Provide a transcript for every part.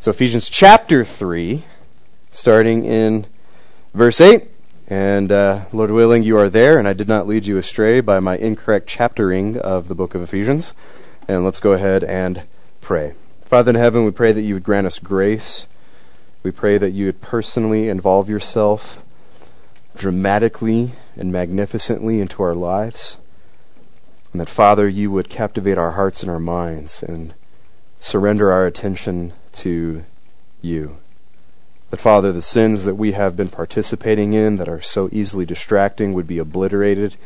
So, Ephesians chapter 3, starting in verse 8. And uh, Lord willing, you are there, and I did not lead you astray by my incorrect chaptering of the book of Ephesians. And let's go ahead and pray. Father in heaven, we pray that you would grant us grace. We pray that you would personally involve yourself dramatically and magnificently into our lives. And that, Father, you would captivate our hearts and our minds and surrender our attention to you. That, Father, the sins that we have been participating in that are so easily distracting would be obliterated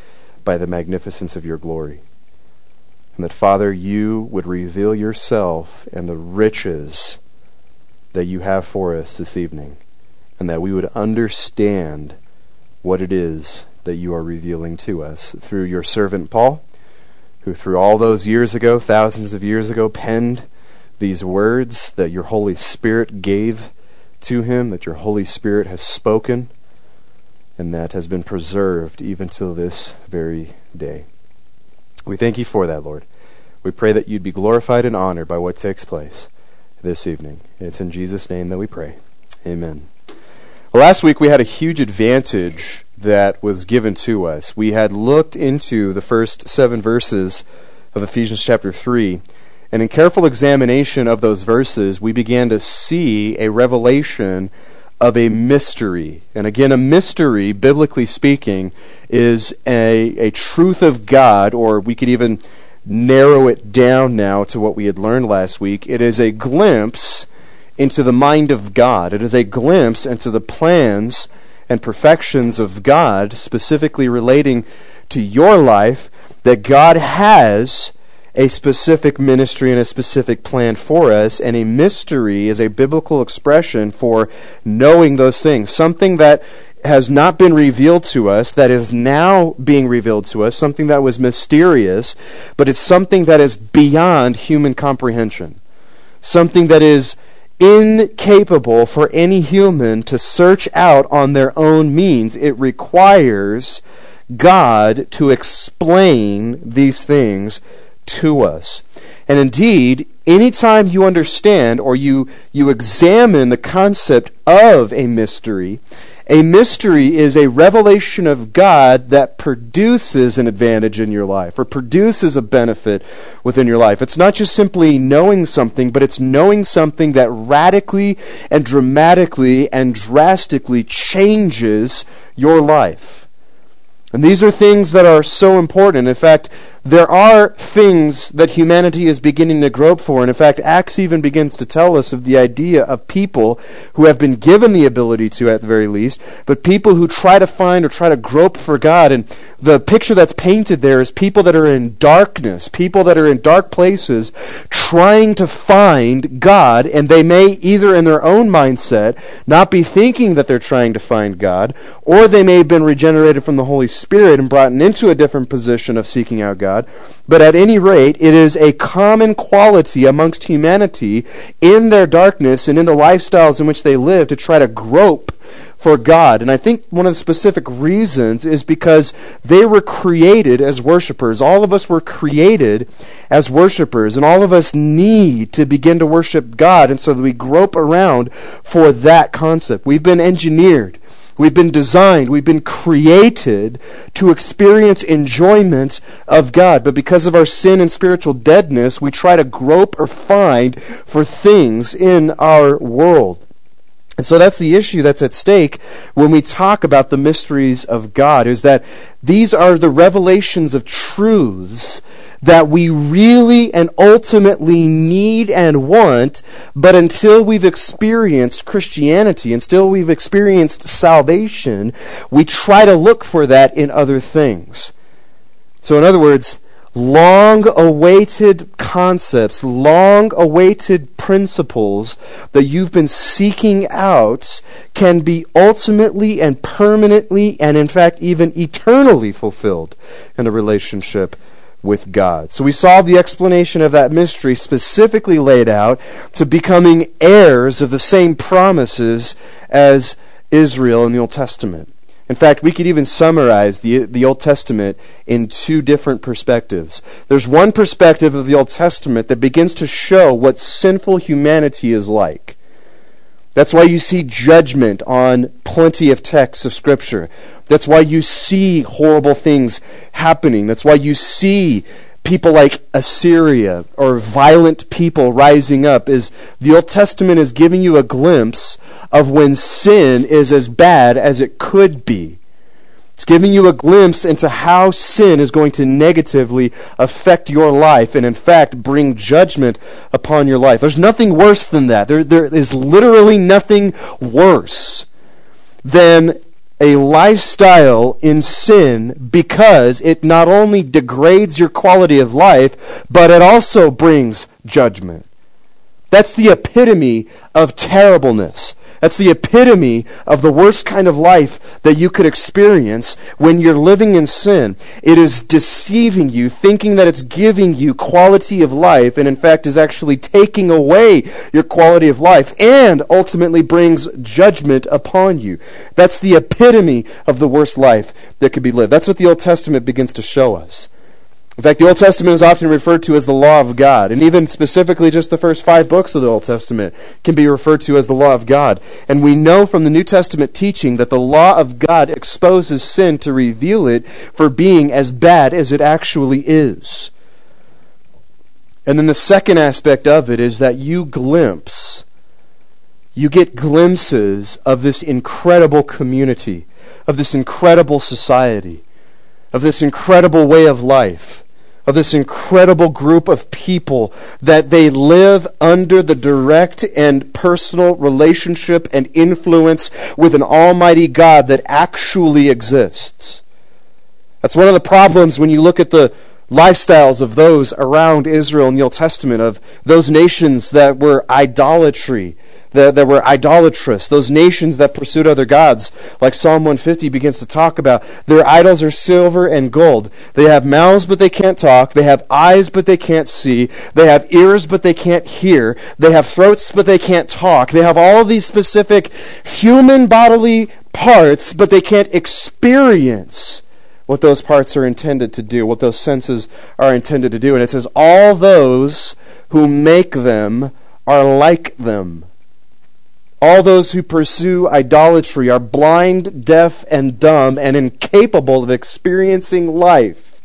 by the magnificence of your glory. And that, Father, you would reveal yourself and the riches that you have for us this evening, and that we would understand what it is that you are revealing to us through your servant Paul, who through all those years ago, thousands of years ago, penned these words that your Holy Spirit gave to him, that your Holy Spirit has spoken, and that has been preserved even till this very day. We thank you for that, Lord. We pray that you'd be glorified and honored by what takes place this evening. It's in Jesus' name that we pray. Amen. Well, last week we had a huge advantage that was given to us. We had looked into the first seven verses of Ephesians chapter 3 and in careful examination of those verses, we began to see a revelation of a mystery. And again, a mystery, biblically speaking, is a, a truth of God, or we could even narrow it down now to what we had learned last week. It is a glimpse into the mind of God, it is a glimpse into the plans and perfections of God, specifically relating to your life, that God has a specific ministry and a specific plan for us, and a mystery is a biblical expression for knowing those things. Something that has not been revealed to us, that is now being revealed to us, something that was mysterious, but it's something that is beyond human comprehension. Something that is incapable for any human to search out on their own means. It requires God to explain these things to us. And indeed, anytime you understand or you, you examine the concept of a mystery, a mystery is a revelation of God that produces an advantage in your life or produces a benefit within your life. It's not just simply knowing something, but it's knowing something that radically and dramatically and drastically changes your life. And these are things that are so important. In fact, there are things that humanity is beginning to grope for. And in fact, Acts even begins to tell us of the idea of people who have been given the ability to, at the very least, but people who try to find or try to grope for God. And the picture that's painted there is people that are in darkness, people that are in dark places, trying to find God. And they may either in their own mindset not be thinking that they're trying to find God, or they may have been regenerated from the Holy Spirit and brought into a different position of seeking out God. God. But at any rate, it is a common quality amongst humanity in their darkness and in the lifestyles in which they live to try to grope for God. And I think one of the specific reasons is because they were created as worshipers. All of us were created as worshipers, and all of us need to begin to worship God. And so we grope around for that concept. We've been engineered We've been designed, we've been created to experience enjoyment of God. But because of our sin and spiritual deadness, we try to grope or find for things in our world. And so that's the issue that's at stake when we talk about the mysteries of God, is that these are the revelations of truths that we really and ultimately need and want, but until we've experienced Christianity, until we've experienced salvation, we try to look for that in other things. So, in other words, long awaited concepts, long awaited principles that you've been seeking out can be ultimately and permanently, and in fact, even eternally fulfilled in a relationship with God. So we saw the explanation of that mystery specifically laid out to becoming heirs of the same promises as Israel in the Old Testament. In fact, we could even summarize the, the Old Testament in two different perspectives. There's one perspective of the Old Testament that begins to show what sinful humanity is like. That's why you see judgment on plenty of texts of Scripture. That's why you see horrible things happening. That's why you see people like Assyria or violent people rising up is the Old Testament is giving you a glimpse of when sin is as bad as it could be. It's giving you a glimpse into how sin is going to negatively affect your life and, in fact, bring judgment upon your life. There's nothing worse than that. There, there is literally nothing worse than a lifestyle in sin because it not only degrades your quality of life, but it also brings judgment. That's the epitome of terribleness. That's the epitome of the worst kind of life that you could experience when you're living in sin. It is deceiving you, thinking that it's giving you quality of life, and in fact is actually taking away your quality of life and ultimately brings judgment upon you. That's the epitome of the worst life that could be lived. That's what the Old Testament begins to show us. In fact, the Old Testament is often referred to as the law of God, and even specifically just the first five books of the Old Testament can be referred to as the law of God. And we know from the New Testament teaching that the law of God exposes sin to reveal it for being as bad as it actually is. And then the second aspect of it is that you glimpse, you get glimpses of this incredible community, of this incredible society, of this incredible way of life of this incredible group of people that they live under the direct and personal relationship and influence with an almighty God that actually exists. That's one of the problems when you look at the lifestyles of those around Israel in the Old Testament, of those nations that were idolatry that, that were idolatrous, those nations that pursued other gods, like Psalm 150 begins to talk about. Their idols are silver and gold. They have mouths, but they can't talk. They have eyes, but they can't see. They have ears, but they can't hear. They have throats, but they can't talk. They have all these specific human bodily parts, but they can't experience what those parts are intended to do, what those senses are intended to do. And it says, All those who make them are like them. All those who pursue idolatry are blind, deaf, and dumb, and incapable of experiencing life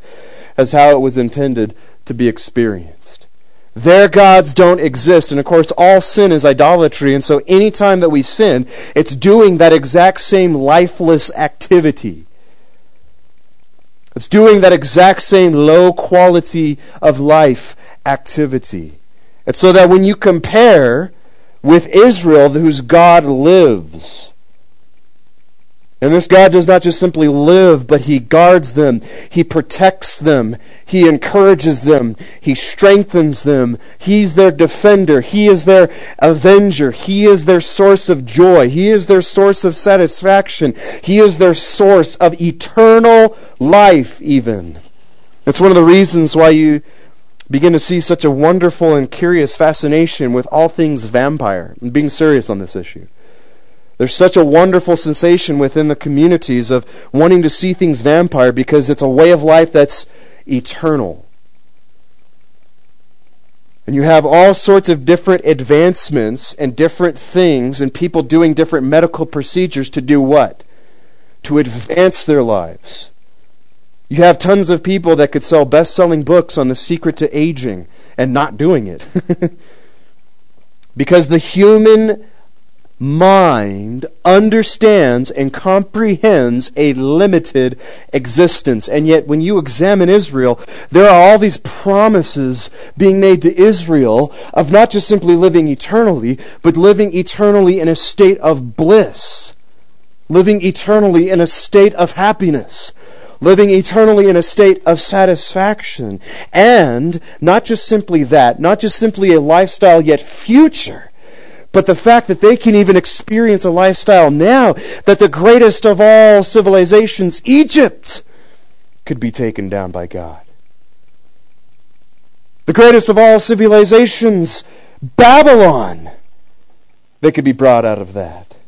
as how it was intended to be experienced. Their gods don't exist. And of course, all sin is idolatry. And so, anytime that we sin, it's doing that exact same lifeless activity. It's doing that exact same low quality of life activity. And so that when you compare with Israel, whose God lives. And this God does not just simply live, but He guards them. He protects them. He encourages them. He strengthens them. He's their defender. He is their avenger. He is their source of joy. He is their source of satisfaction. He is their source of eternal life, even. It's one of the reasons why you begin to see such a wonderful and curious fascination with all things vampire. I'm being serious on this issue. There's such a wonderful sensation within the communities of wanting to see things vampire because it's a way of life that's eternal. And you have all sorts of different advancements and different things, and people doing different medical procedures to do what? To advance their lives. You have tons of people that could sell best selling books on the secret to aging and not doing it. because the human mind understands and comprehends a limited existence. And yet, when you examine Israel, there are all these promises being made to Israel of not just simply living eternally, but living eternally in a state of bliss, living eternally in a state of happiness living eternally in a state of satisfaction. And not just simply that, not just simply a lifestyle yet future, but the fact that they can even experience a lifestyle now that the greatest of all civilizations, Egypt, could be taken down by God. The greatest of all civilizations, Babylon, they could be brought out of that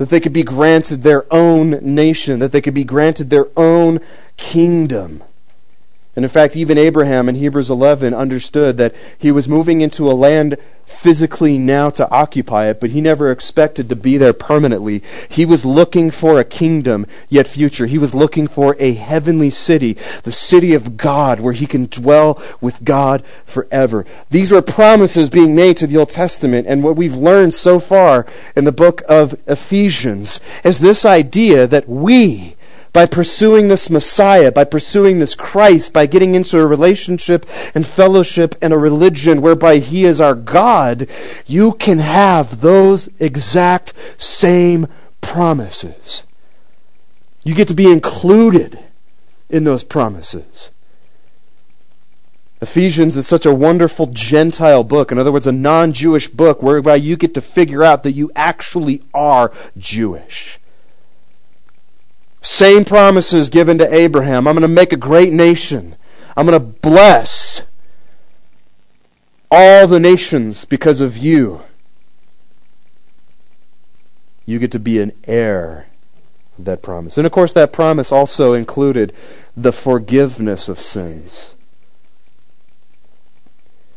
that they could be granted their own nation, that they could be granted their own kingdom. And in fact, even Abraham in Hebrews 11 understood that he was moving into a land physically now to occupy it, but he never expected to be there permanently. He was looking for a kingdom, yet future. He was looking for a heavenly city, the city of God, where he can dwell with God forever. These are promises being made to the Old Testament, and what we've learned so far in the book of Ephesians is this idea that we, by pursuing this Messiah, by pursuing this Christ, by getting into a relationship and fellowship and a religion whereby He is our God, you can have those exact same promises. You get to be included in those promises. Ephesians is such a wonderful Gentile book. In other words, a non Jewish book whereby you get to figure out that you actually are Jewish. Same promises given to Abraham. I'm going to make a great nation. I'm going to bless all the nations because of you. You get to be an heir of that promise. And of course, that promise also included the forgiveness of sins.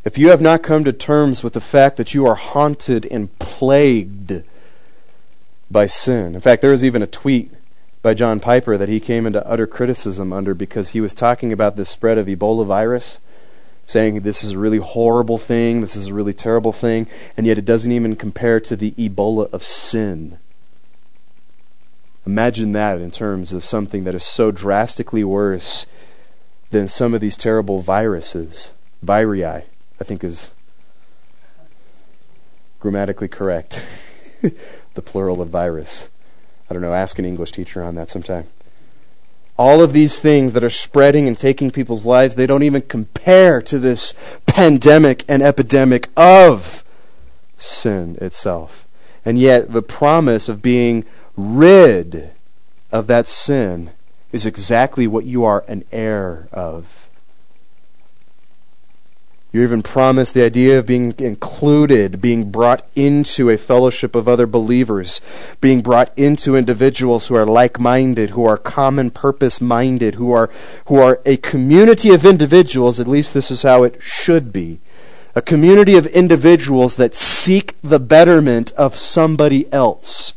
If you have not come to terms with the fact that you are haunted and plagued by sin, in fact, there was even a tweet by John Piper that he came into utter criticism under because he was talking about this spread of Ebola virus, saying this is a really horrible thing, this is a really terrible thing, and yet it doesn't even compare to the Ebola of sin. Imagine that in terms of something that is so drastically worse than some of these terrible viruses. Viri, I think, is grammatically correct. the plural of virus. I don't know, ask an English teacher on that sometime. All of these things that are spreading and taking people's lives, they don't even compare to this pandemic and epidemic of sin itself. And yet, the promise of being rid of that sin is exactly what you are an heir of. You're even promised the idea of being included, being brought into a fellowship of other believers, being brought into individuals who are like-minded, who are common purpose minded, who are who are a community of individuals, at least this is how it should be. A community of individuals that seek the betterment of somebody else.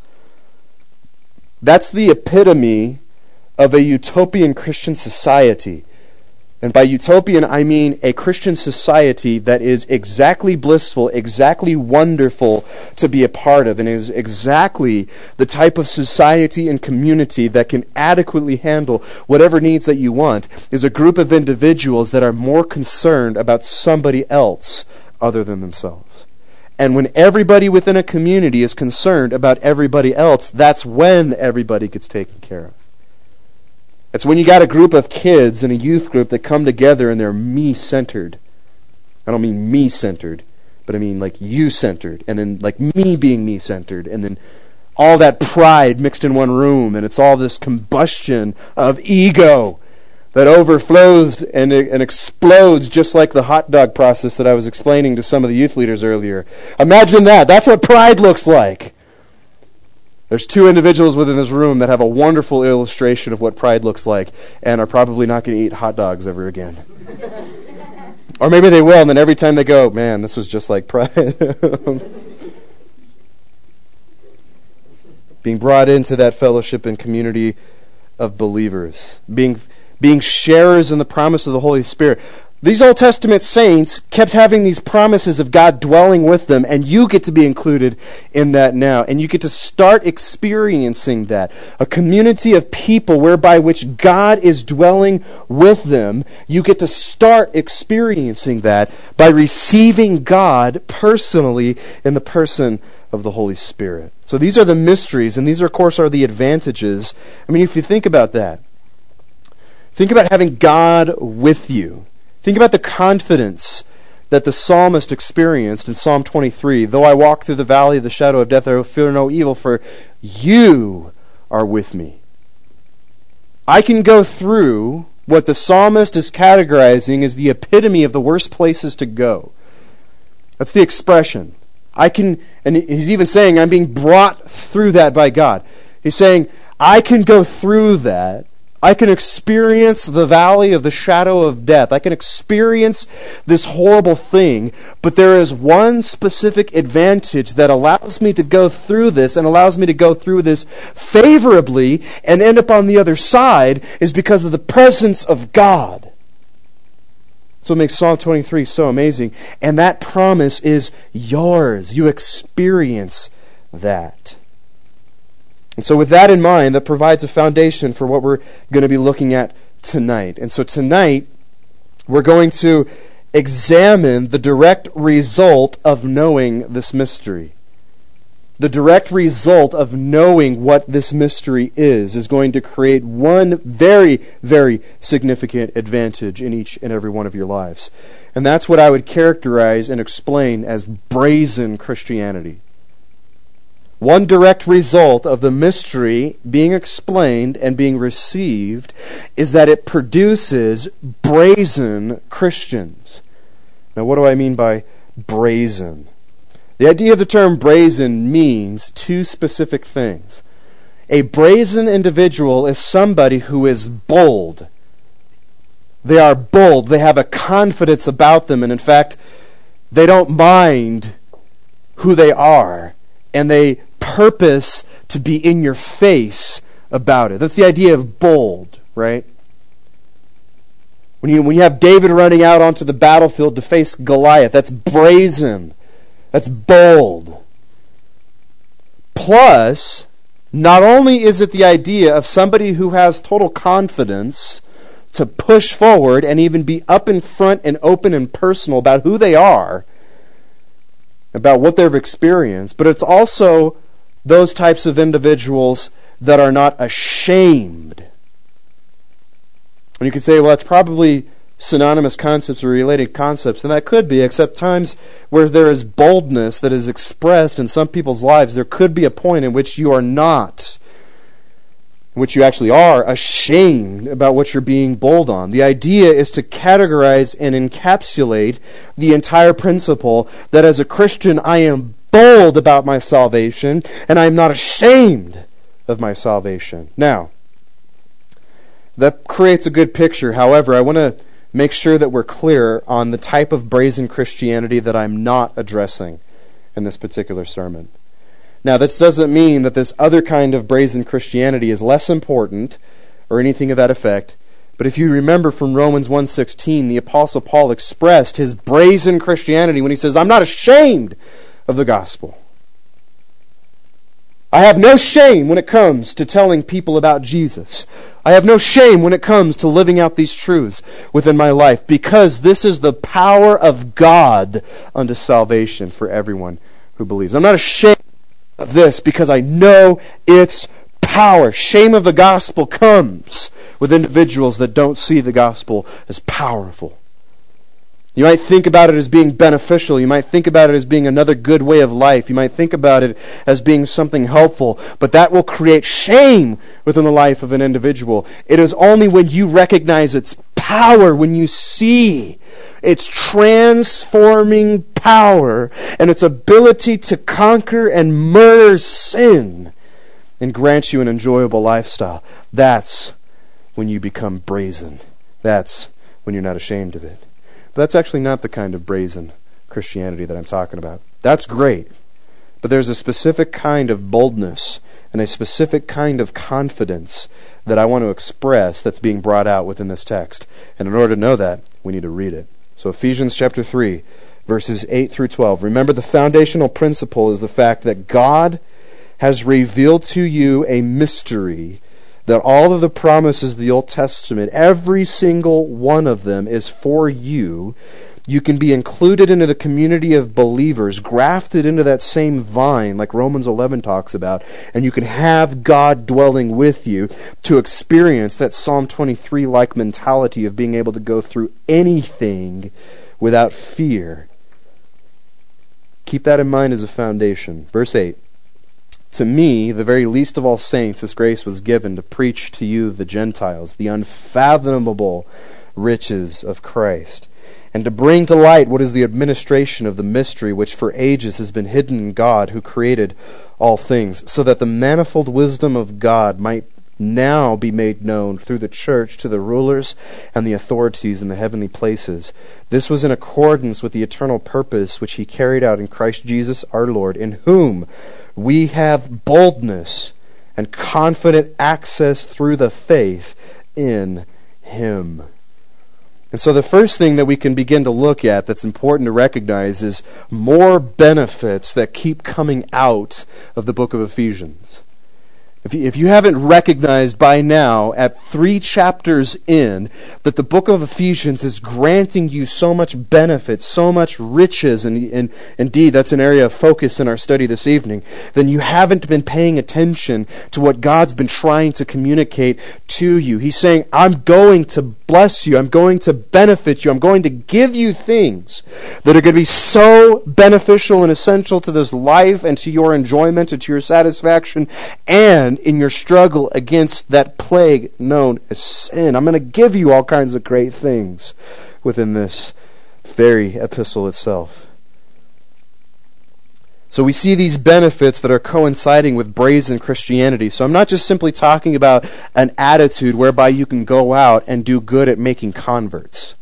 That's the epitome of a utopian Christian society and by utopian, I mean a Christian society that is exactly blissful, exactly wonderful to be a part of, and is exactly the type of society and community that can adequately handle whatever needs that you want, is a group of individuals that are more concerned about somebody else other than themselves. And when everybody within a community is concerned about everybody else, that's when everybody gets taken care of. It's when you got a group of kids in a youth group that come together and they're me centered. I don't mean me centered, but I mean like you centered, and then like me being me centered, and then all that pride mixed in one room, and it's all this combustion of ego that overflows and, and explodes just like the hot dog process that I was explaining to some of the youth leaders earlier. Imagine that. That's what pride looks like. There's two individuals within this room that have a wonderful illustration of what pride looks like and are probably not going to eat hot dogs ever again. or maybe they will, and then every time they go, man, this was just like pride. being brought into that fellowship and community of believers, being, being sharers in the promise of the Holy Spirit. These Old Testament saints kept having these promises of God dwelling with them, and you get to be included in that now. And you get to start experiencing that. A community of people whereby which God is dwelling with them. You get to start experiencing that by receiving God personally in the person of the Holy Spirit. So these are the mysteries, and these, of course, are the advantages. I mean, if you think about that, think about having God with you. Think about the confidence that the psalmist experienced in Psalm 23. Though I walk through the valley of the shadow of death, I will fear no evil, for you are with me. I can go through what the psalmist is categorizing as the epitome of the worst places to go. That's the expression. I can, and he's even saying, I'm being brought through that by God. He's saying, I can go through that I can experience the valley of the shadow of death. I can experience this horrible thing, but there is one specific advantage that allows me to go through this and allows me to go through this favorably and end up on the other side is because of the presence of God. So it makes Psalm 23 so amazing. And that promise is yours. You experience that. And so, with that in mind, that provides a foundation for what we're going to be looking at tonight. And so, tonight, we're going to examine the direct result of knowing this mystery. The direct result of knowing what this mystery is is going to create one very, very significant advantage in each and every one of your lives. And that's what I would characterize and explain as brazen Christianity. One direct result of the mystery being explained and being received is that it produces brazen Christians. Now, what do I mean by brazen? The idea of the term brazen means two specific things. A brazen individual is somebody who is bold. They are bold. They have a confidence about them. And in fact, they don't mind who they are. And they purpose to be in your face about it. That's the idea of bold, right? When you, when you have David running out onto the battlefield to face Goliath, that's brazen. That's bold. Plus, not only is it the idea of somebody who has total confidence to push forward and even be up in front and open and personal about who they are, about what they've experienced, but it's also those types of individuals that are not ashamed. And you could say, well, that's probably synonymous concepts or related concepts, and that could be, except times where there is boldness that is expressed in some people's lives, there could be a point in which you are not, in which you actually are ashamed about what you're being bold on. The idea is to categorize and encapsulate the entire principle that as a Christian I am bold about my salvation, and I am not ashamed of my salvation. Now, that creates a good picture. However, I want to make sure that we're clear on the type of brazen Christianity that I'm not addressing in this particular sermon. Now, this doesn't mean that this other kind of brazen Christianity is less important or anything of that effect. But if you remember from Romans 1:16, the apostle Paul expressed his brazen Christianity when he says, "I'm not ashamed of the gospel. I have no shame when it comes to telling people about Jesus. I have no shame when it comes to living out these truths within my life because this is the power of God unto salvation for everyone who believes. I'm not ashamed of this because I know its power. Shame of the gospel comes with individuals that don't see the gospel as powerful. You might think about it as being beneficial. You might think about it as being another good way of life. You might think about it as being something helpful. But that will create shame within the life of an individual. It is only when you recognize its power, when you see its transforming power and its ability to conquer and murder sin and grant you an enjoyable lifestyle. That's when you become brazen. That's when you're not ashamed of it. But that's actually not the kind of brazen Christianity that I'm talking about. That's great. But there's a specific kind of boldness and a specific kind of confidence that I want to express that's being brought out within this text. And in order to know that, we need to read it. So, Ephesians chapter 3, verses 8 through 12. Remember, the foundational principle is the fact that God has revealed to you a mystery that all of the promises of the Old Testament, every single one of them is for you. You can be included into the community of believers, grafted into that same vine, like Romans 11 talks about, and you can have God dwelling with you to experience that Psalm 23 like mentality of being able to go through anything without fear. Keep that in mind as a foundation. Verse 8 to me, the very least of all saints, this grace was given to preach to you, the Gentiles, the unfathomable riches of Christ, and to bring to light what is the administration of the mystery which for ages has been hidden in God who created all things, so that the manifold wisdom of God might now be made known through the church to the rulers and the authorities in the heavenly places. This was in accordance with the eternal purpose which he carried out in Christ Jesus our Lord, in whom we have boldness and confident access through the faith in him. And so, the first thing that we can begin to look at that's important to recognize is more benefits that keep coming out of the book of Ephesians. If you, if you haven't recognized by now, at three chapters in, that the book of Ephesians is granting you so much benefit, so much riches, and, and indeed that's an area of focus in our study this evening, then you haven't been paying attention to what God's been trying to communicate to you. He's saying, I'm going to bless you, I'm going to benefit you, I'm going to give you things that are going to be so beneficial and essential to this life and to your enjoyment and to your satisfaction and in your struggle against that plague known as sin. I'm going to give you all kinds of great things within this very epistle itself. So we see these benefits that are coinciding with brazen Christianity. So I'm not just simply talking about an attitude whereby you can go out and do good at making converts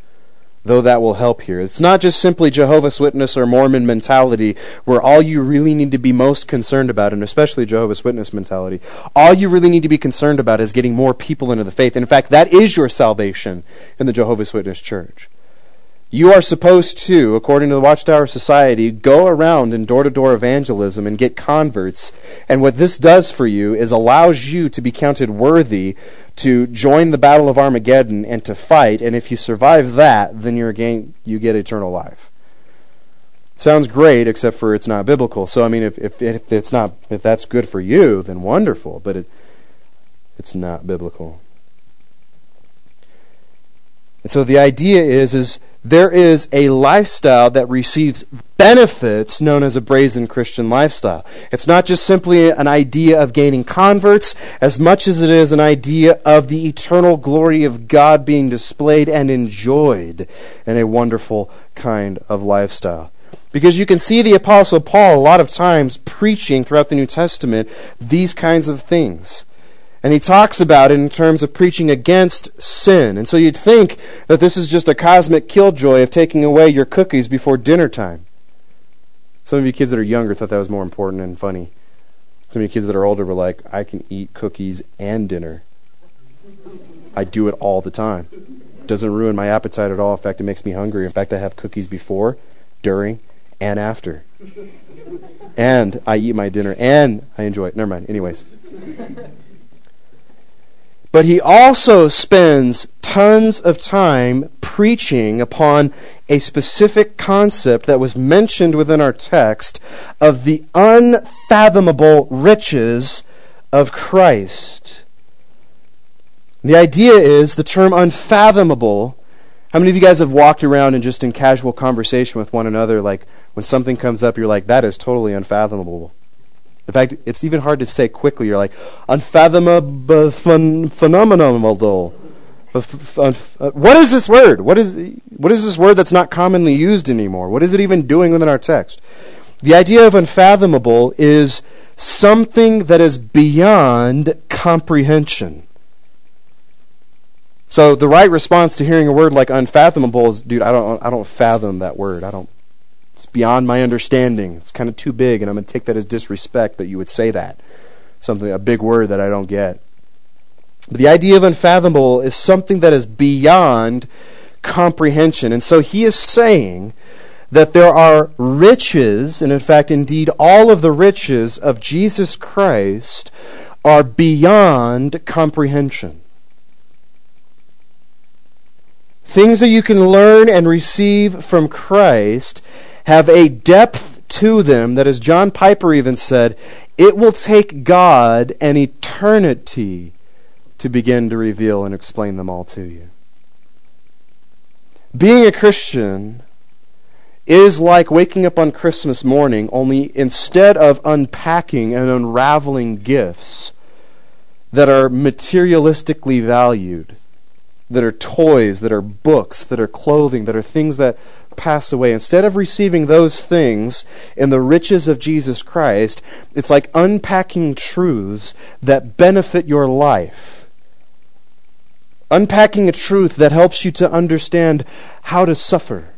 though that will help here. It's not just simply Jehovah's Witness or Mormon mentality where all you really need to be most concerned about, and especially Jehovah's Witness mentality, all you really need to be concerned about is getting more people into the faith. And In fact, that is your salvation in the Jehovah's Witness church. You are supposed to, according to the Watchtower Society, go around in door to door evangelism and get converts. And what this does for you is allows you to be counted worthy to join the battle of Armageddon and to fight. And if you survive that, then you're again, you get eternal life. Sounds great, except for it's not biblical. So I mean, if if, if it's not if that's good for you, then wonderful. But it it's not biblical. And so the idea is is there is a lifestyle that receives benefits known as a brazen Christian lifestyle. It's not just simply an idea of gaining converts as much as it is an idea of the eternal glory of God being displayed and enjoyed in a wonderful kind of lifestyle. Because you can see the Apostle Paul a lot of times preaching throughout the New Testament these kinds of things. And he talks about it in terms of preaching against sin. And so you'd think that this is just a cosmic killjoy of taking away your cookies before dinner time. Some of you kids that are younger thought that was more important and funny. Some of you kids that are older were like, I can eat cookies and dinner. I do it all the time. It doesn't ruin my appetite at all. In fact, it makes me hungry. In fact, I have cookies before, during, and after. And I eat my dinner and I enjoy it. Never mind. Anyways. But he also spends tons of time preaching upon a specific concept that was mentioned within our text of the unfathomable riches of Christ. The idea is the term unfathomable. How many of you guys have walked around and just in casual conversation with one another, like when something comes up, you're like, that is totally unfathomable? In fact, it's even hard to say quickly. You're like, unfathomable phen- phenomenal. Uh, what is this word? What is, what is this word that's not commonly used anymore? What is it even doing within our text? The idea of unfathomable is something that is beyond comprehension. So the right response to hearing a word like unfathomable is, dude, I don't, I don't fathom that word. I don't, it's beyond my understanding. It's kind of too big, and I'm going to take that as disrespect that you would say that. Something, a big word that I don't get. But the idea of unfathomable is something that is beyond comprehension. And so he is saying that there are riches, and in fact, indeed, all of the riches of Jesus Christ are beyond comprehension. Things that you can learn and receive from Christ have a depth to them that, as John Piper even said, it will take God an eternity to begin to reveal and explain them all to you. Being a Christian is like waking up on Christmas morning, only instead of unpacking and unraveling gifts that are materialistically valued, that are toys, that are books, that are clothing, that are things that pass away, instead of receiving those things in the riches of Jesus Christ, it's like unpacking truths that benefit your life. Unpacking a truth that helps you to understand how to suffer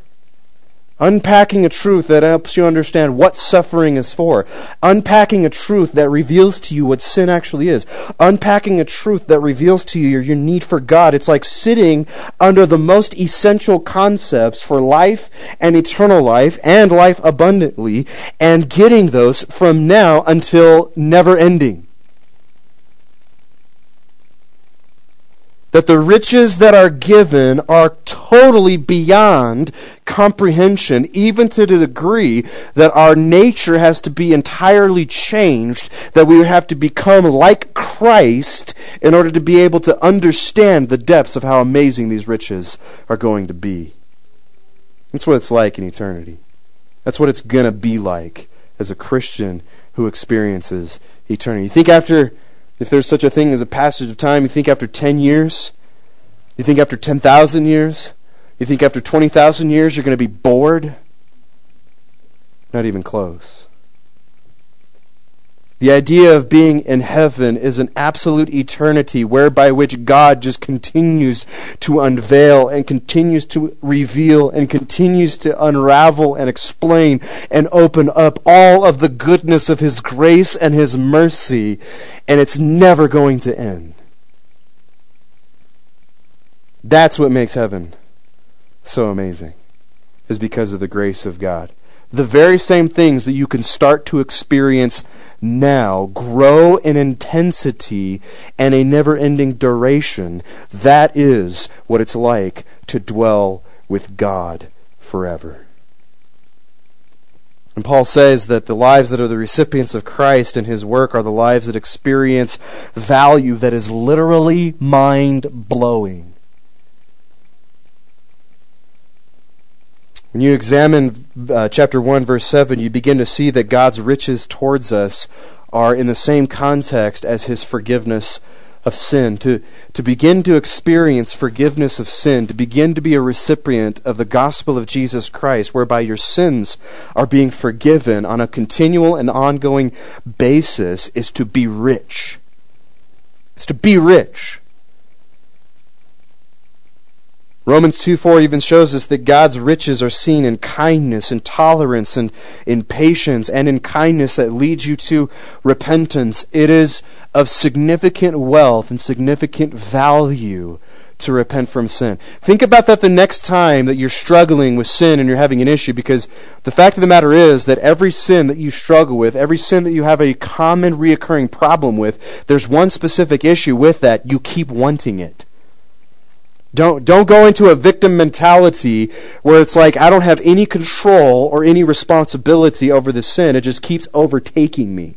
Unpacking a truth that helps you understand what suffering is for. Unpacking a truth that reveals to you what sin actually is. Unpacking a truth that reveals to you your need for God. It's like sitting under the most essential concepts for life and eternal life and life abundantly and getting those from now until never ending. That the riches that are given are totally beyond comprehension, even to the degree that our nature has to be entirely changed, that we would have to become like Christ in order to be able to understand the depths of how amazing these riches are going to be. That's what it's like in eternity. That's what it's going to be like as a Christian who experiences eternity. You think after if there's such a thing as a passage of time, you think after 10 years? You think after 10,000 years? You think after 20,000 years you're going to be bored? Not even close. The idea of being in heaven is an absolute eternity whereby which God just continues to unveil and continues to reveal and continues to unravel and explain and open up all of the goodness of His grace and His mercy, and it's never going to end. That's what makes heaven so amazing, is because of the grace of God the very same things that you can start to experience now grow in intensity and a never ending duration. That is what it's like to dwell with God forever. And Paul says that the lives that are the recipients of Christ and his work are the lives that experience value that is literally mind blowing. When you examine uh, chapter 1, verse 7, you begin to see that God's riches towards us are in the same context as his forgiveness of sin. To, to begin to experience forgiveness of sin, to begin to be a recipient of the gospel of Jesus Christ, whereby your sins are being forgiven on a continual and ongoing basis, is to be rich. It's to be rich. Romans 2 4 even shows us that God's riches are seen in kindness and tolerance and in patience and in kindness that leads you to repentance. It is of significant wealth and significant value to repent from sin. Think about that the next time that you're struggling with sin and you're having an issue because the fact of the matter is that every sin that you struggle with, every sin that you have a common reoccurring problem with, there's one specific issue with that. You keep wanting it. Don't, don't go into a victim mentality where it's like, I don't have any control or any responsibility over the sin. It just keeps overtaking me.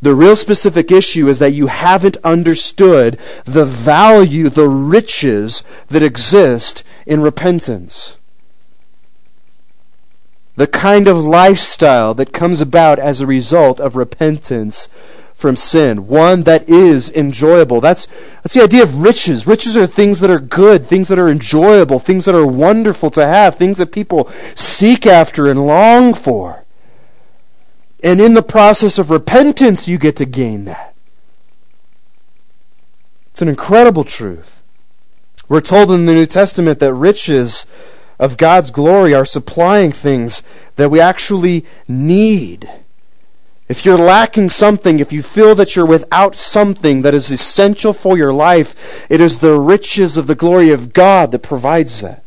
The real specific issue is that you haven't understood the value, the riches that exist in repentance. The kind of lifestyle that comes about as a result of repentance from sin, one that is enjoyable. That's, that's the idea of riches. Riches are things that are good, things that are enjoyable, things that are wonderful to have, things that people seek after and long for. And in the process of repentance, you get to gain that. It's an incredible truth. We're told in the New Testament that riches of God's glory are supplying things that we actually need. If you're lacking something, if you feel that you're without something that is essential for your life, it is the riches of the glory of God that provides that.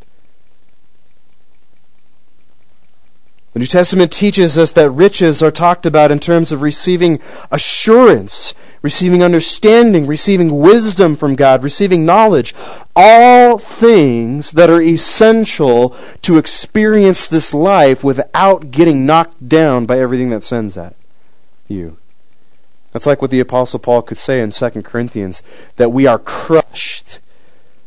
The New Testament teaches us that riches are talked about in terms of receiving assurance, receiving understanding, receiving wisdom from God, receiving knowledge. All things that are essential to experience this life without getting knocked down by everything that sends at you. That's like what the Apostle Paul could say in 2 Corinthians that we are crushed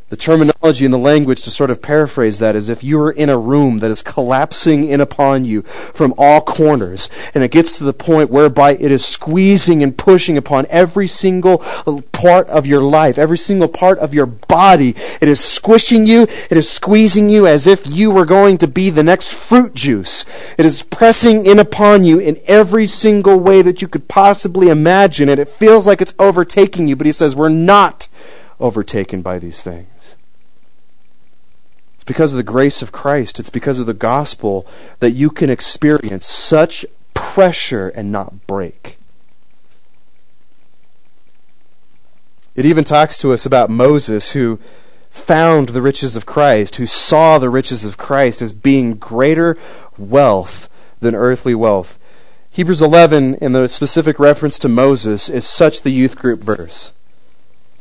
The terminology and the language to sort of paraphrase that is if you are in a room that is collapsing in upon you from all corners, and it gets to the point whereby it is squeezing and pushing upon every single part of your life, every single part of your body. It is squishing you, it is squeezing you as if you were going to be the next fruit juice. It is pressing in upon you in every single way that you could possibly imagine, and it feels like it's overtaking you, but he says, We're not overtaken by these things It's because of the grace of Christ, it's because of the gospel that you can experience such pressure and not break. It even talks to us about Moses who found the riches of Christ, who saw the riches of Christ as being greater wealth than earthly wealth. Hebrews 11, in the specific reference to Moses, is such the youth group verse.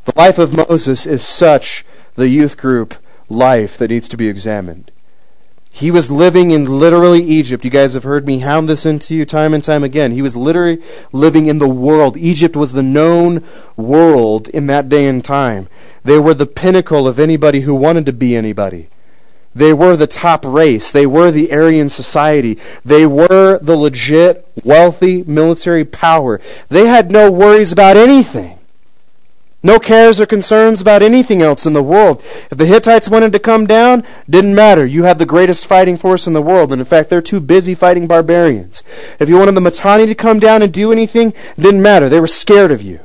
The life of Moses is such the youth group life that needs to be examined. He was living in literally Egypt. You guys have heard me hound this into you time and time again. He was literally living in the world. Egypt was the known world in that day and time. They were the pinnacle of anybody who wanted to be anybody. They were the top race. They were the Aryan society. They were the legit, wealthy military power. They had no worries about anything. No cares or concerns about anything else in the world. If the Hittites wanted to come down, didn't matter. You had the greatest fighting force in the world, and in fact, they're too busy fighting barbarians. If you wanted the Mitanni to come down and do anything, didn't matter. They were scared of you.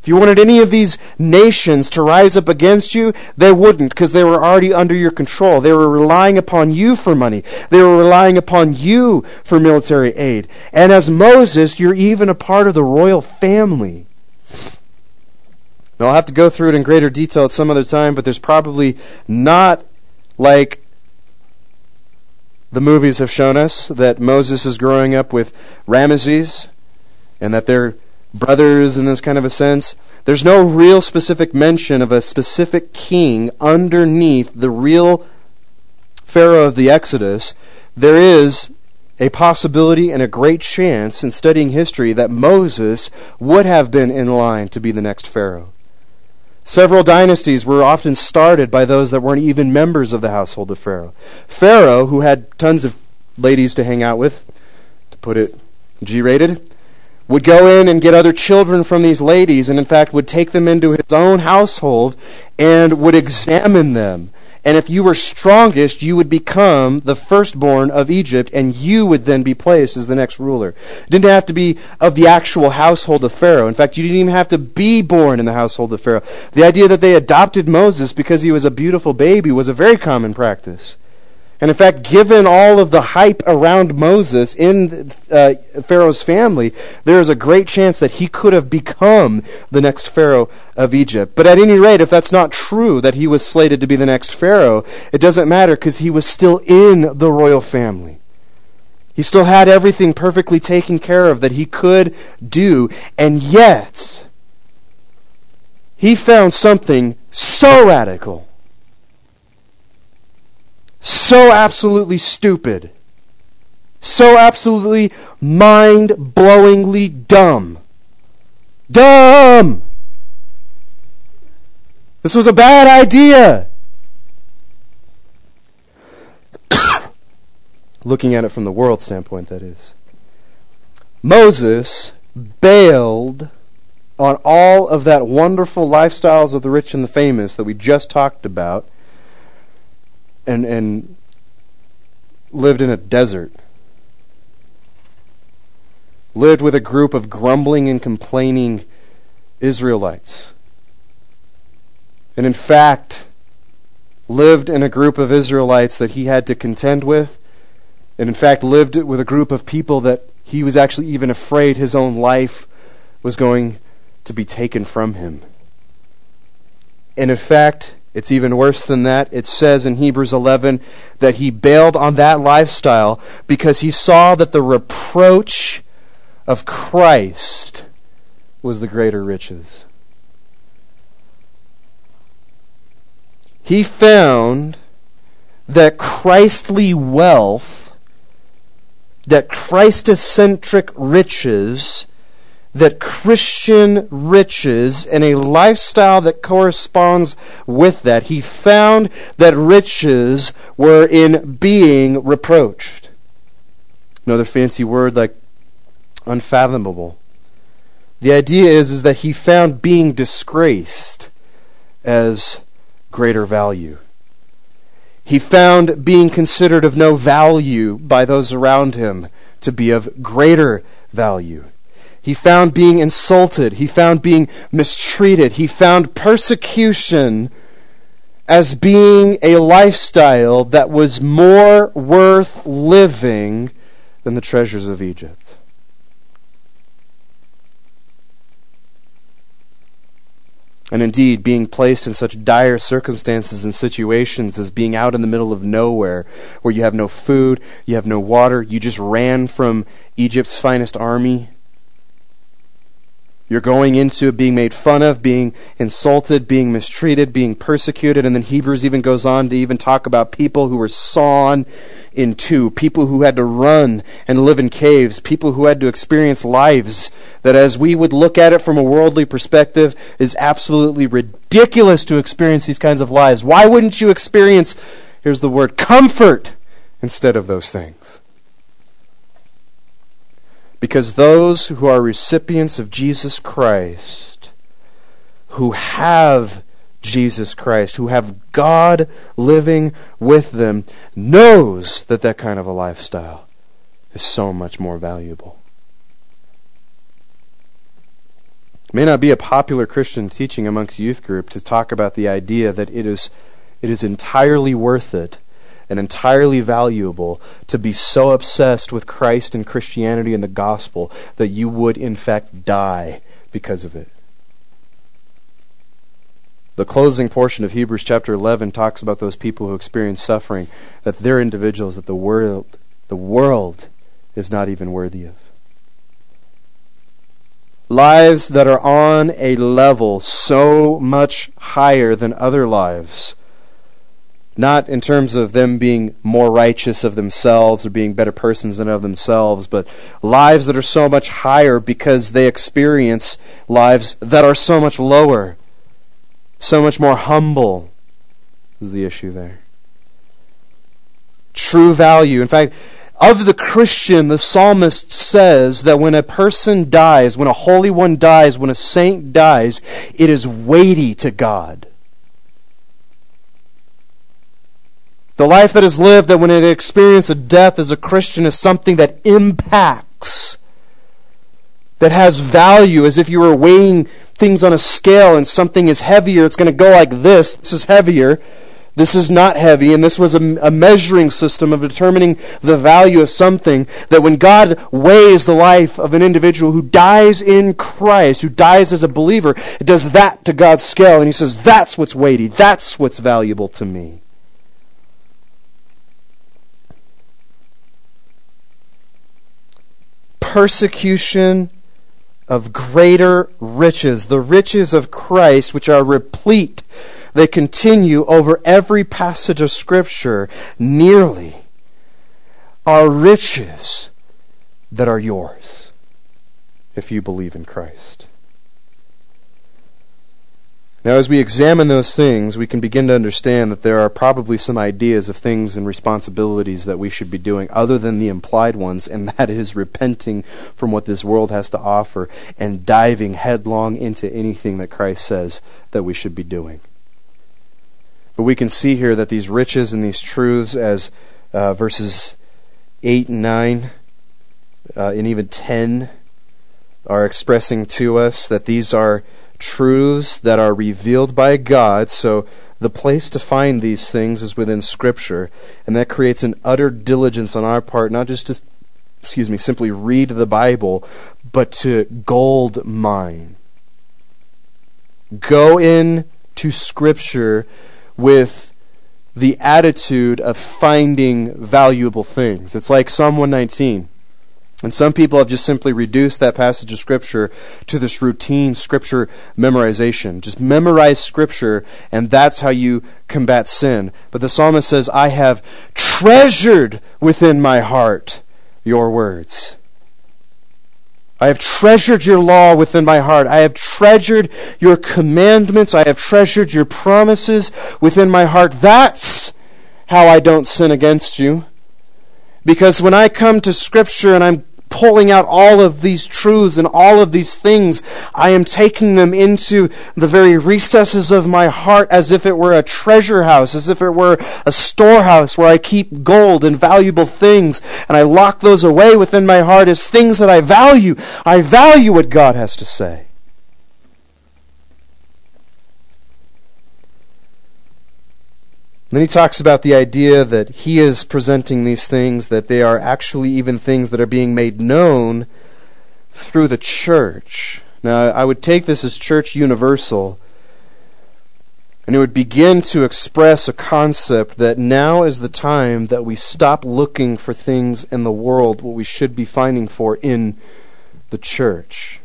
If you wanted any of these nations to rise up against you, they wouldn't because they were already under your control. They were relying upon you for money. They were relying upon you for military aid. And as Moses, you're even a part of the royal family. Now, I'll have to go through it in greater detail at some other time, but there's probably not like the movies have shown us that Moses is growing up with Ramesses and that they're brothers in this kind of a sense. There's no real specific mention of a specific king underneath the real Pharaoh of the Exodus. There is a possibility and a great chance in studying history that Moses would have been in line to be the next Pharaoh. Several dynasties were often started by those that weren't even members of the household of Pharaoh. Pharaoh, who had tons of ladies to hang out with, to put it G rated, would go in and get other children from these ladies, and in fact would take them into his own household and would examine them and if you were strongest, you would become the firstborn of Egypt, and you would then be placed as the next ruler. It didn't have to be of the actual household of Pharaoh. In fact, you didn't even have to be born in the household of Pharaoh. The idea that they adopted Moses because he was a beautiful baby was a very common practice. And in fact, given all of the hype around Moses in uh, Pharaoh's family, there is a great chance that he could have become the next Pharaoh of Egypt. But at any rate, if that's not true, that he was slated to be the next Pharaoh, it doesn't matter because he was still in the royal family. He still had everything perfectly taken care of that he could do. And yet, he found something so radical so absolutely stupid, so absolutely mind blowingly dumb. Dumb! This was a bad idea. Looking at it from the world standpoint, that is. Moses bailed on all of that wonderful lifestyles of the rich and the famous that we just talked about and and lived in a desert. Lived with a group of grumbling and complaining Israelites. And in fact, lived in a group of Israelites that he had to contend with, and in fact, lived with a group of people that he was actually even afraid his own life was going to be taken from him. And in fact, it's even worse than that. It says in Hebrews 11 that he bailed on that lifestyle because he saw that the reproach of Christ was the greater riches. He found that Christly wealth, that Christocentric riches, that Christian riches and a lifestyle that corresponds with that, he found that riches were in being reproached. Another fancy word like unfathomable. The idea is, is that he found being disgraced as greater value. He found being considered of no value by those around him to be of greater value. He found being insulted. He found being mistreated. He found persecution as being a lifestyle that was more worth living than the treasures of Egypt. And indeed, being placed in such dire circumstances and situations as being out in the middle of nowhere, where you have no food, you have no water, you just ran from Egypt's finest army, you're going into being made fun of, being insulted, being mistreated, being persecuted. And then Hebrews even goes on to even talk about people who were sawn in two, people who had to run and live in caves, people who had to experience lives that, as we would look at it from a worldly perspective, is absolutely ridiculous to experience these kinds of lives. Why wouldn't you experience, here's the word, comfort instead of those things? Because those who are recipients of Jesus Christ, who have Jesus Christ, who have God living with them, knows that that kind of a lifestyle is so much more valuable. It may not be a popular Christian teaching amongst youth group to talk about the idea that it is it is entirely worth it and entirely valuable to be so obsessed with Christ and Christianity and the gospel that you would, in fact, die because of it. The closing portion of Hebrews chapter 11 talks about those people who experience suffering, that they're individuals that the world, the world is not even worthy of. Lives that are on a level so much higher than other lives not in terms of them being more righteous of themselves or being better persons than of themselves, but lives that are so much higher because they experience lives that are so much lower, so much more humble, is the issue there. True value. In fact, of the Christian, the psalmist says that when a person dies, when a holy one dies, when a saint dies, it is weighty to God. The life that is lived, that when it experiences a death as a Christian, is something that impacts, that has value, as if you were weighing things on a scale and something is heavier, it's going to go like this. This is heavier. This is not heavy, and this was a, a, measuring system of determining the value of something. That when God weighs the life of an individual who dies in Christ, who dies as a believer, it does that to God's scale, and He says, That's what's weighty, that's what's valuable to me. Persecution of greater riches, the riches of Christ, which are replete. They continue over every passage of Scripture, nearly, are riches that are yours if you believe in Christ. Now, as we examine those things, we can begin to understand that there are probably some ideas of things and responsibilities that we should be doing other than the implied ones, and that is repenting from what this world has to offer and diving headlong into anything that Christ says that we should be doing. But we can see here that these riches and these truths, as uh, verses 8 and 9, uh, and even 10 are expressing to us, that these are truths that are revealed by God. So the place to find these things is within Scripture, and that creates an utter diligence on our part, not just to, excuse me, simply read the Bible, but to gold mine. Go in to Scripture with the attitude of finding valuable things. It's like Psalm 119. And some people have just simply reduced that passage of Scripture to this routine Scripture memorization. Just memorize Scripture, and that's how you combat sin. But the psalmist says, I have treasured within my heart your words. I have treasured your law within my heart. I have treasured your commandments. I have treasured your promises within my heart. That's how I don't sin against you. Because when I come to Scripture and I'm pulling out all of these truths and all of these things. I am taking them into the very recesses of my heart as if it were a treasure house, as if it were a storehouse where I keep gold and valuable things, and I lock those away within my heart as things that I value. I value what God has to say. Then he talks about the idea that he is presenting these things, that they are actually even things that are being made known through the church. Now, I would take this as church universal, and it would begin to express a concept that now is the time that we stop looking for things in the world, what we should be finding for in the church.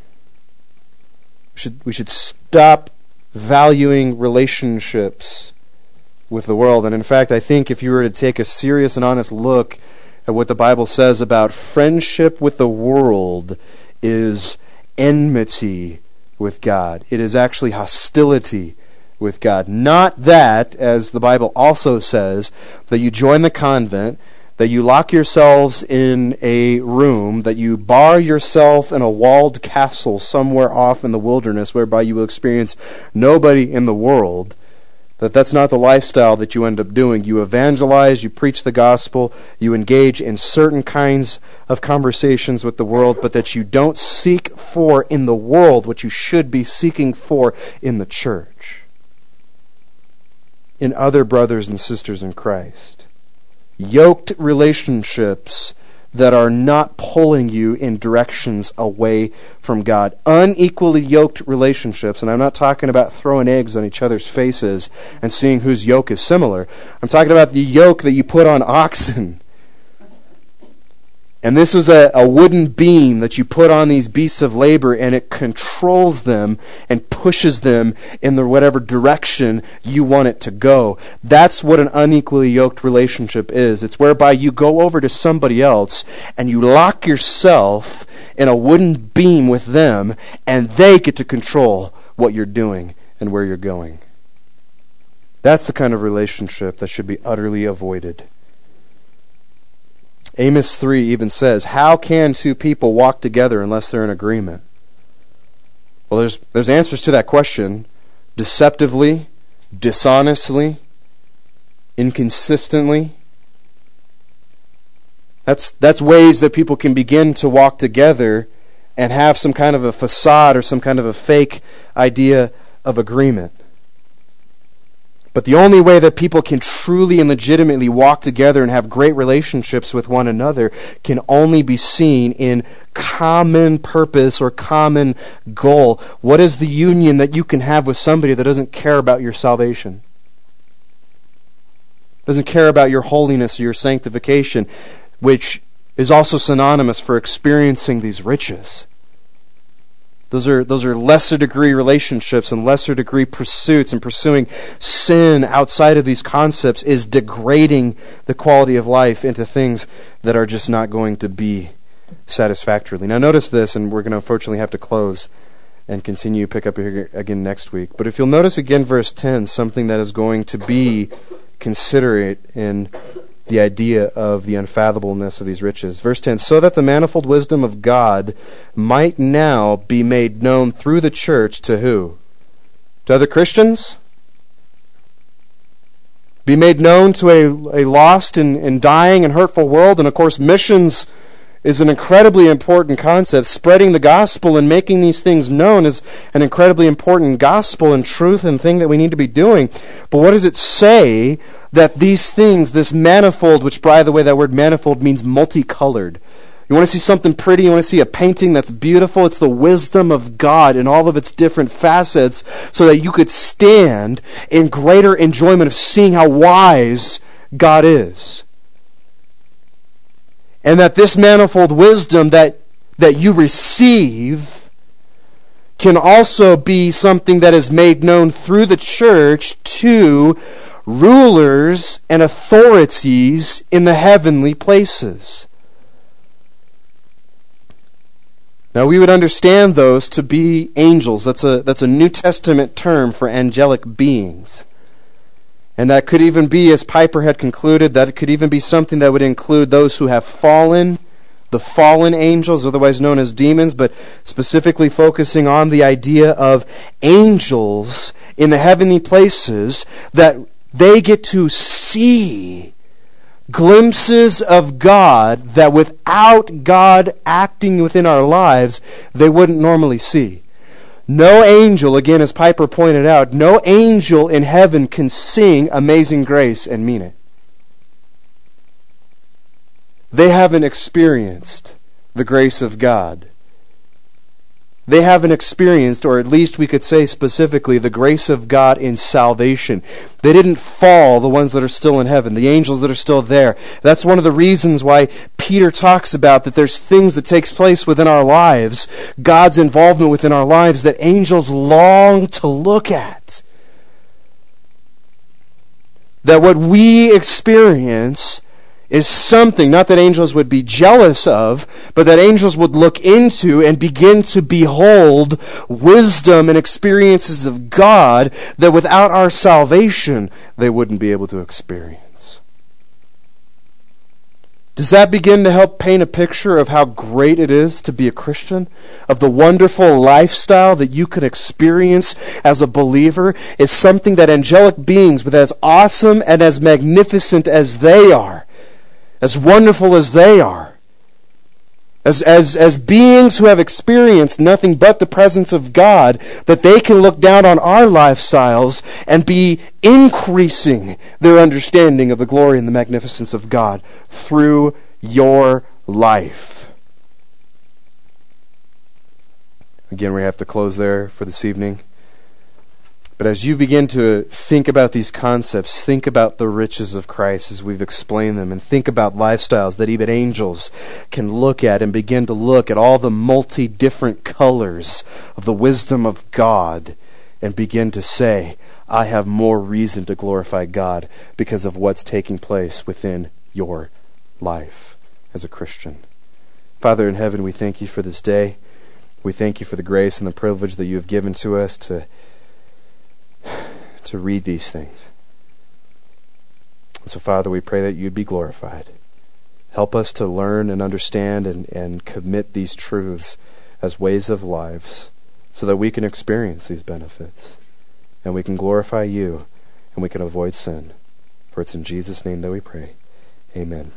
We should, we should stop valuing relationships with the world. And in fact, I think if you were to take a serious and honest look at what the Bible says about friendship with the world is enmity with God. It is actually hostility with God. Not that, as the Bible also says, that you join the convent, that you lock yourselves in a room, that you bar yourself in a walled castle somewhere off in the wilderness whereby you will experience nobody in the world that that's not the lifestyle that you end up doing. You evangelize, you preach the gospel, you engage in certain kinds of conversations with the world, but that you don't seek for in the world what you should be seeking for in the church, in other brothers and sisters in Christ. Yoked relationships that are not pulling you in directions away from God. Unequally yoked relationships, and I'm not talking about throwing eggs on each other's faces and seeing whose yoke is similar. I'm talking about the yoke that you put on oxen and this was a, a wooden beam that you put on these beasts of labor, and it controls them and pushes them in the whatever direction you want it to go. That's what an unequally yoked relationship is. It's whereby you go over to somebody else and you lock yourself in a wooden beam with them, and they get to control what you're doing and where you're going. That's the kind of relationship that should be utterly avoided. Amos 3 even says, How can two people walk together unless they're in agreement? Well, there's, there's answers to that question deceptively, dishonestly, inconsistently. That's, that's ways that people can begin to walk together and have some kind of a facade or some kind of a fake idea of agreement. But the only way that people can truly and legitimately walk together and have great relationships with one another can only be seen in common purpose or common goal. What is the union that you can have with somebody that doesn't care about your salvation? Doesn't care about your holiness or your sanctification, which is also synonymous for experiencing these riches. Those are, those are lesser degree relationships and lesser degree pursuits, and pursuing sin outside of these concepts is degrading the quality of life into things that are just not going to be satisfactorily. Now, notice this, and we're going to unfortunately have to close and continue, pick up here again next week. But if you'll notice again, verse 10, something that is going to be considerate in the idea of the unfathomableness of these riches. Verse 10 So that the manifold wisdom of God might now be made known through the church to who? To other Christians? Be made known to a, a lost and, and dying and hurtful world. And of course, missions is an incredibly important concept. Spreading the gospel and making these things known is an incredibly important gospel and truth and thing that we need to be doing. But what does it say that these things, this manifold, which by the way, that word manifold means multicolored. You want to see something pretty? You want to see a painting that's beautiful? It's the wisdom of God in all of its different facets so that you could stand in greater enjoyment of seeing how wise God is. And that this manifold wisdom that, that you receive can also be something that is made known through the church to rulers and authorities in the heavenly places. Now we would understand those to be angels. That's a that's a New Testament term for angelic beings. And that could even be, as Piper had concluded, that it could even be something that would include those who have fallen, the fallen angels, otherwise known as demons, but specifically focusing on the idea of angels in the heavenly places that they get to see glimpses of God that without God acting within our lives, they wouldn't normally see. No angel, again, as Piper pointed out, no angel in heaven can sing Amazing Grace and mean it. They haven't experienced the grace of God they haven't experienced, or at least we could say specifically, the grace of God in salvation. They didn't fall, the ones that are still in heaven, the angels that are still there. That's one of the reasons why Peter talks about that there's things that takes place within our lives, God's involvement within our lives that angels long to look at. That what we experience is something, not that angels would be jealous of, but that angels would look into and begin to behold wisdom and experiences of God that without our salvation they wouldn't be able to experience. Does that begin to help paint a picture of how great it is to be a Christian? Of the wonderful lifestyle that you can experience as a believer is something that angelic beings, with as awesome and as magnificent as they are, as wonderful as they are, as, as, as beings who have experienced nothing but the presence of God, that they can look down on our lifestyles and be increasing their understanding of the glory and the magnificence of God through your life. Again, we have to close there for this evening. But as you begin to think about these concepts, think about the riches of Christ as we've explained them, and think about lifestyles that even angels can look at and begin to look at all the multi different colors of the wisdom of God and begin to say, I have more reason to glorify God because of what's taking place within your life as a Christian. Father in heaven, we thank you for this day. We thank you for the grace and the privilege that you have given to us to to read these things. So, Father, we pray that you'd be glorified. Help us to learn and understand and, and commit these truths as ways of lives so that we can experience these benefits and we can glorify you and we can avoid sin. For it's in Jesus' name that we pray. Amen.